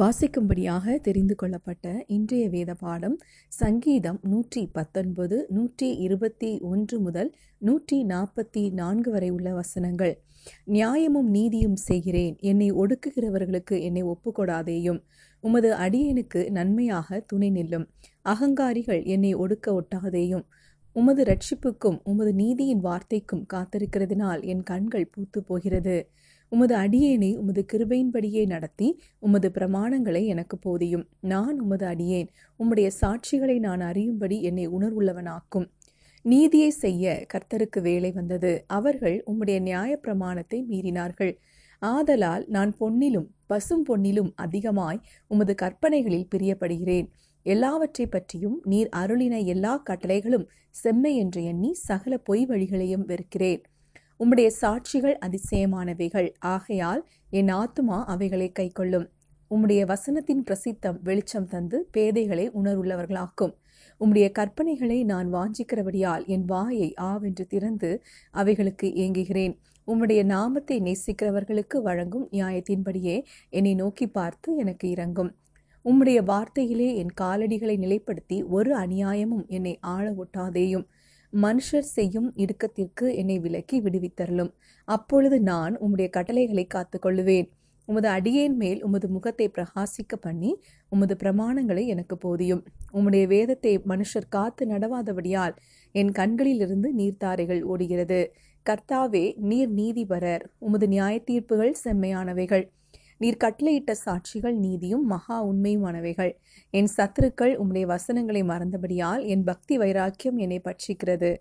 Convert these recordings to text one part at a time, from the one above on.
வாசிக்கும்படியாக தெரிந்து கொள்ளப்பட்ட இன்றைய வேத பாடம் சங்கீதம் நூற்றி பத்தொன்பது நூற்றி இருபத்தி ஒன்று முதல் நூற்றி நாற்பத்தி நான்கு வரை உள்ள வசனங்கள். நியாயமும் நீதியும் செய்கிறேன். என்னை ஒடுக்குகிறவர்களுக்கு என்னை ஒப்புக்கொடாதேயும். உமது அடியனுக்கு நன்மையாக துணை நில்லும். அகங்காரிகள் என்னை ஒடுக்க ஒட்டாதேயும். உமது ரட்சிப்புக்கும் உமது நீதியின் வார்த்தைக்கும் காத்திருக்கிறதினால் என் கண்கள் பூத்து போகிறது. உமது அடியேனை உமது கிருபையின்படியே நடத்தி உமது பிரமாணங்களை எனக்கு போதியும். நான் உமது அடியேன். உம்முடைய சாட்சிகளை நான் அறியும்படி என்னை உணர்வுள்ளவனாக்கும். நீதியை செய்ய கர்த்தருக்கு வேலை வந்தது. அவர்கள் உம்முடைய நியாய பிரமாணத்தை மீறினார்கள். ஆதலால் நான் பொன்னிலும் பசும் பொன்னிலும் அதிகமாய் உமது கற்பனைகளில் பிரியப்படுகிறேன். எல்லாவற்றை பற்றியும் நீர் அருளின எல்லா கட்டளைகளும் செம்மை என்று எண்ணி சகல பொய் வழிகளையும் வெறுக்கிறேன். உம்முடைய சாட்சிகள் அதிசயமானவைகள். ஆகையால் என் ஆத்துமா அவைகளை கைக்கொள்ளும். உம்முடைய வசனத்தின் பிரசித்தம் வெளிச்சம் தந்து பேதைகளை உணர்வுள்ளவர்களாக்கும். உம்முடைய கற்பனைகளை நான் வாஞ்சிக்கிறபடியால் என் வாயை ஆவென்று திறந்து அவைகளுக்கு ஏங்குகிறேன். உம்முடைய நாமத்தை நேசிக்கிறவர்களுக்கு வழங்கும் நியாயத்தின்படியே என்னை நோக்கி பார்த்து எனக்கு இறங்கும் உம்முடைய வார்த்தையிலே என் காலடிகளை நிலைப்படுத்தி ஒரு அநியாயமும் என்னை ஆள ஒட்டாதேயும். மனுஷர் செய்யும் இடுக்கத்திற்கு என்னை விலக்கி விடுவித்தரலும் அப்பொழுது நான் உம்முடைய கட்டளைகளை காத்துக்கொள்ளுவேன். உமது அடியேன் மேல் உமது முகத்தை பிரகாசிக்க பண்ணி உமது பிரமாணங்களை எனக்கு போதியும். உம்முடைய வேதத்தை மனுஷர் காத்து நடவாதபடியால் என் கண்களிலிருந்து நீர்த்தாரைகள் ஓடுகிறது. கர்த்தாவே நீர் நீதிபரர். உமது நியாய தீர்ப்புகள் செம்மையானவைகள். நீர் கட்டளையிட்ட சாட்சிகள் நீதியும் மகா உண்மையுமானவைகள் என் சத்துருக்கள் உம்முடைய வசனங்களை மறந்தபடியால் என் பக்தி வைராக்கியம் என்னை பட்சிக்கிறது.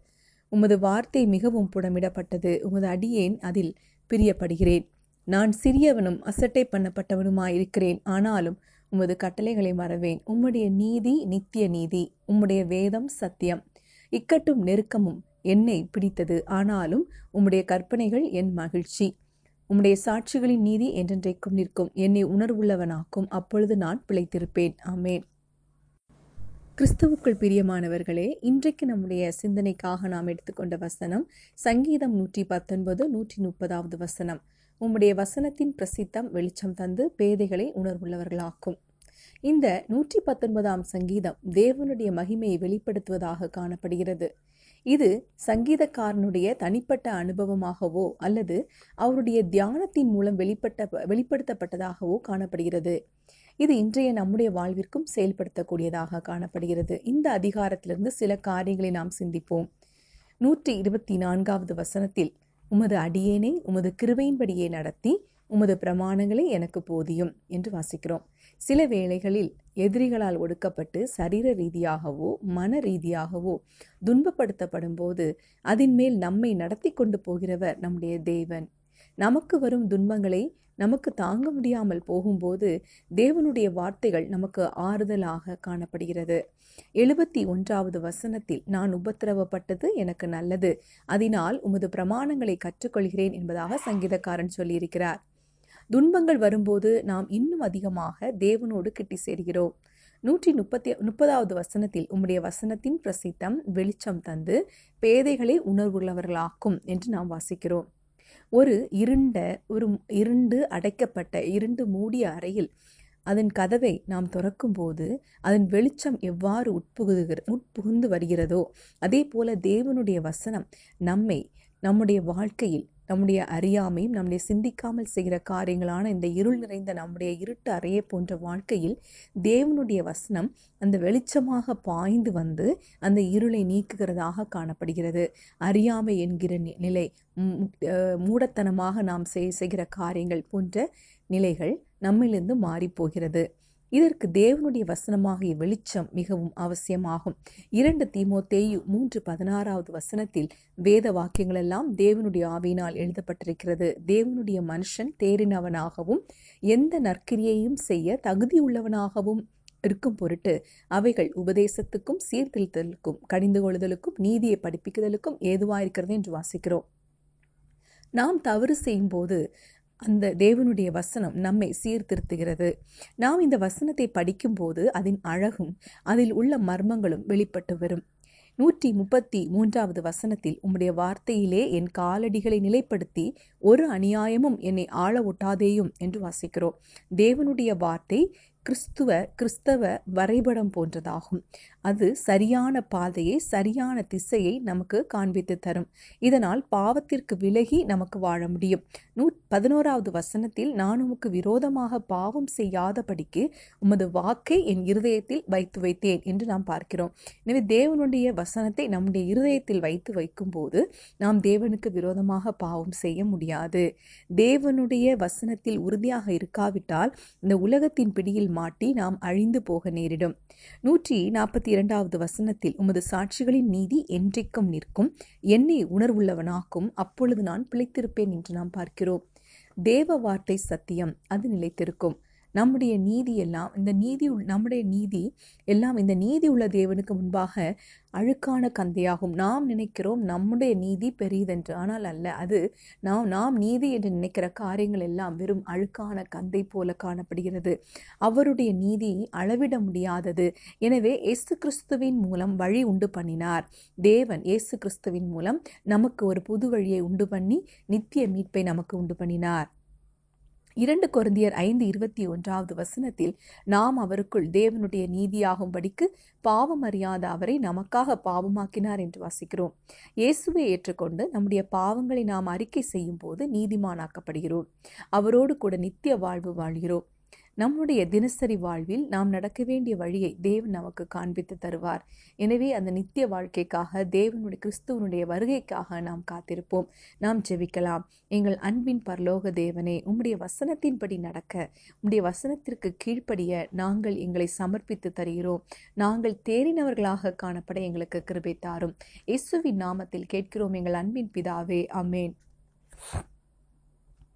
உமது வார்த்தை மிகவும் புடமிடப்பட்டது. உமது அடியேன் அதில் பிரியப்படுகிறேன். நான் சிறியவனும் அசட்டை பண்ணப்பட்டவனுமாயிருக்கிறேன். ஆனாலும் உமது கட்டளைகளை மறவேன். உம்முடைய நீதி நித்திய நீதி. உம்முடைய வேதம் சத்தியம். இக்கட்டும் நெருக்கமும் என்னை பிடித்தது. ஆனாலும் உம்முடைய கற்பனைகள் என் மகிழ்ச்சி. உம்முடைய சாட்சிகளின் நீதி என்றென்றைக்கும் நிற்கும். என்னை உணர்வுள்ளவனாக்கும் அப்பொழுது நான் பிழைத்திருப்பேன். ஆமேன். கிறிஸ்துவுக்குள் பிரியமானவர்களே இன்றைக்கு நம்முடைய சிந்தனைக்காக நாம் எடுத்துக்கொண்ட வசனம் சங்கீதம் நூற்றி பத்தொன்பது நூற்றி முப்பதாவது வசனம். உம்முடைய வசனத்தின் பிரசித்தம் வெளிச்சம் தந்து பேதைகளை உணர்வுள்ளவர்களாக்கும். இந்த நூற்றி பத்தொன்பதாம் சங்கீதம் தேவனுடைய மகிமையை வெளிப்படுத்துவதாக காணப்படுகிறது. இது சங்கீதக்காரனுடைய தனிப்பட்ட அனுபவமாகவோ அல்லது அவருடைய தியானத்தின் மூலம் வெளிப்பட்ட வெளிப்படுத்தப்பட்டதாகவோ காணப்படுகிறது. இது இன்றைய நம்முடைய வாழ்விற்கும் செயல்படுத்தக்கூடியதாக காணப்படுகிறது. இந்த அதிகாரத்திலிருந்து சில காரியங்களை நாம் சிந்திப்போம். நூற்றி இருபத்தி நான்காவது வசனத்தில் உமது அடியேனை உமது கிருவையின்படியே நடத்தி உமது பிரமாணங்களே எனக்கு போதியும் என்று வாசிக்கிறோம். சில வேளைகளில் எதிரிகளால் ஒடுக்கப்பட்டு சரீர ரீதியாகவோ மன ரீதியாகவோ துன்பப்படுத்தப்படும் போது அதன் மேல் நம்மை நடத்தி கொண்டு போகிறவர் நம்முடைய தேவன். நமக்கு வரும் துன்பங்களை நமக்கு தாங்க முடியாமல் போகும்போது தேவனுடைய வார்த்தைகள் நமக்கு ஆறுதலாக காணப்படுகிறது. எழுபத்தி ஒன்றாவது வசனத்தில் நான் உபத்திரவப்பட்டது எனக்கு நல்லது. அதனால் உமது பிரமாணங்களை கற்றுக்கொள்கிறேன் என்பதாக சங்கீதக்காரன் சொல்லியிருக்கிறார். துன்பங்கள் வரும்போது நாம் இன்னும் அதிகமாக தேவனோடு கிட்டி சேர்கிறோம். நூற்றி முப்பத்தி முப்பதாவது வசனத்தில் உம்முடைய வசனத்தின் பிரசித்தம் வெளிச்சம் தந்து பேதைகளை உணர்வுள்ளவர்களாக்கும் என்று நாம் வாசிக்கிறோம். ஒரு இருண்ட ஒரு இருண்டு அடைக்கப்பட்ட இருண்டு மூடிய அறையில் அதன் கதவை நாம் திறக்கும்போது அதன் வெளிச்சம் எவ்வாறு உட்புகுதுகிற உட்புகுந்து வருகிறதோ அதே போல தேவனுடைய வசனம் நம்மை நம்முடைய வாழ்க்கையில் நம்முடைய அறியாமையும் நம்முடைய சிந்திக்காமல் செய்கிற காரியங்களான இந்த இருள் நிறைந்த நம்முடைய இருட்டு அறையை போன்ற வாழ்க்கையில் தேவனுடைய வசனம் அந்த வெளிச்சமாக பாய்ந்து வந்து அந்த இருளை நீக்குகிறதாக காணப்படுகிறது. அறியாமை என்கிற நிலை மூடத்தனமாக நாம் செய்கிற காரியங்கள் போன்ற நிலைகள் நம்மிலிருந்து மாறிப்போகிறது. இதற்கு தேவனுடைய வசனமாகிய வெளிச்சம் மிகவும் அவசியமாகும். இரண்டு தீமோத்தேயு மூன்று பதினாறாவது வசனத்தில் வேத வாக்கியங்களெல்லாம் தேவனுடைய ஆவியினால் எழுதப்பட்டிருக்கிறது. தேவனுடைய மனுஷன் தேறினவனாகவும் எந்த நற்கிரியையும் செய்ய தகுதியுள்ளவனாகவும் இருக்கும் பொருட்டு அவைகள் உபதேசத்துக்கும் சீர்திருத்தலுக்கும் கடிந்து கொள்ளுதலுக்கும் நீதியை படிப்பிக்குதலுக்கும் ஏதுவாயிருக்கிறது என்று வாசிக்கிறோம். நாம் தவறு செய்யும்போது அந்த தேவனுடைய வசனம் நம்மை சீர்திருத்துகிறது. நாம் இந்த வசனத்தை படிக்கும்போது அதன் அழகும் அதில் உள்ள மர்மங்களும் வெளிப்பட்டு வரும். நூற்றி முப்பத்தி மூன்றாவது வசனத்தில் உம்முடைய வார்த்தையிலே என் காலடிகளை நிலைப்படுத்தி ஒரு அநியாயமும் என்னை ஆள ஒட்டாதேயும் என்று வாசிக்கிறோம். தேவனுடைய வார்த்தை கிறிஸ்துவ கிறிஸ்தவ வரைபடம் போன்றதாகும். அது சரியான பாதையை சரியான திசையை நமக்கு காண்பித்து தரும். இதனால் பாவத்திற்கு விலகி நமக்கு வாழ முடியும். நூ பதினோராவது வசனத்தில் நான் உமக்கு விரோதமாக பாவம் செய்யாதபடிக்கு உமது வாக்கை என் இருதயத்தில் வைத்து வைத்தேன் என்று நாம் பார்க்கிறோம். எனவே தேவனுடைய வசனத்தை நம்முடைய இருதயத்தில் வைத்து வைக்கும்போது நாம் தேவனுக்கு விரோதமாக பாவம் செய்ய முடியாது. தேவனுடைய வசனத்தில் உறுதியாக இருக்காவிட்டால் இந்த உலகத்தின் பிடியில் மாட்டி நாம் அழிந்து போக நேரிடும். நூற்றி நாற்பத்தி இரண்டாவது வசனத்தில் உமது சாட்சிகளின் நீதி என்றைக்கும் நிற்கும். என்னை உணர்வுள்ளவனாக்கும். அப்பொழுது நான் பிழைத்திருப்பேன் என்று நாம் பார்க்கிறோம். தேவ வார்த்தை சத்தியம். அது நிலைத்திருக்கும். நம்முடைய நீதி எல்லாம் இந்த நீதி நம்முடைய நீதி எல்லாம் இந்த நீதி உள்ள தேவனுக்கு முன்பாக அழுக்கான கந்தையாகும். நாம் நினைக்கிறோம் நம்முடைய நீதி பெரியதென்று. ஆனால் அல்ல அது நாம் நாம் நீதி என்று நினைக்கிற காரியங்கள் எல்லாம் வெறும் அழுக்கான கந்தை போல காணப்படுகிறது. அவருடைய நீதி அளவிட முடியாதது. எனவே இயேசு கிறிஸ்துவின் மூலம் வழி உண்டு பண்ணினார். தேவன் இயேசு கிறிஸ்துவின் மூலம் நமக்கு ஒரு புது வழியை உண்டு பண்ணி நித்திய மீட்பை நமக்கு உண்டு பண்ணினார். இரண்டு கொருந்தியர் ஐந்து இருபத்தி ஒன்றாவது வசனத்தில் நாம் அவருக்குள் தேவனுடைய நீதியாகும்படிக்கு பாவம் அறியாத அவரை நமக்காக பாவமாக்கினார் என்று வாசிக்கிறோம். இயேசுவை ஏற்றுக்கொண்டு நம்முடைய பாவங்களை நாம் அறிக்கை செய்யும் போது நீதிமானாக்கப்படுகிறோம். அவரோடு கூட நித்திய வாழ்வு வாழ்கிறோம். நம்முடைய தினசரி வாழ்வில் நாம் நடக்க வேண்டிய வழியை தேவன் நமக்கு காண்பித்து தருவார். எனவே அந்த நித்திய வாழ்க்கைக்காக தேவனுடைய கிறிஸ்துவனுடைய வருகைக்காக நாம் காத்திருப்போம். நாம் ஜெபிக்கலாம். எங்கள் அன்பின் பரலோக தேவனே உம்முடைய வசனத்தின்படி நடக்க உம்முடைய வசனத்திற்கு கீழ்ப்படிய நாங்கள் எங்களை சமர்ப்பித்து தருகிறோம். நாங்கள் தேறினவர்களாக காணப்பட எங்களுக்கு கிருபை தாரும். இயேசுவின் நாமத்தில் கேட்கிறோம் எங்கள் அன்பின் பிதாவே அமேன்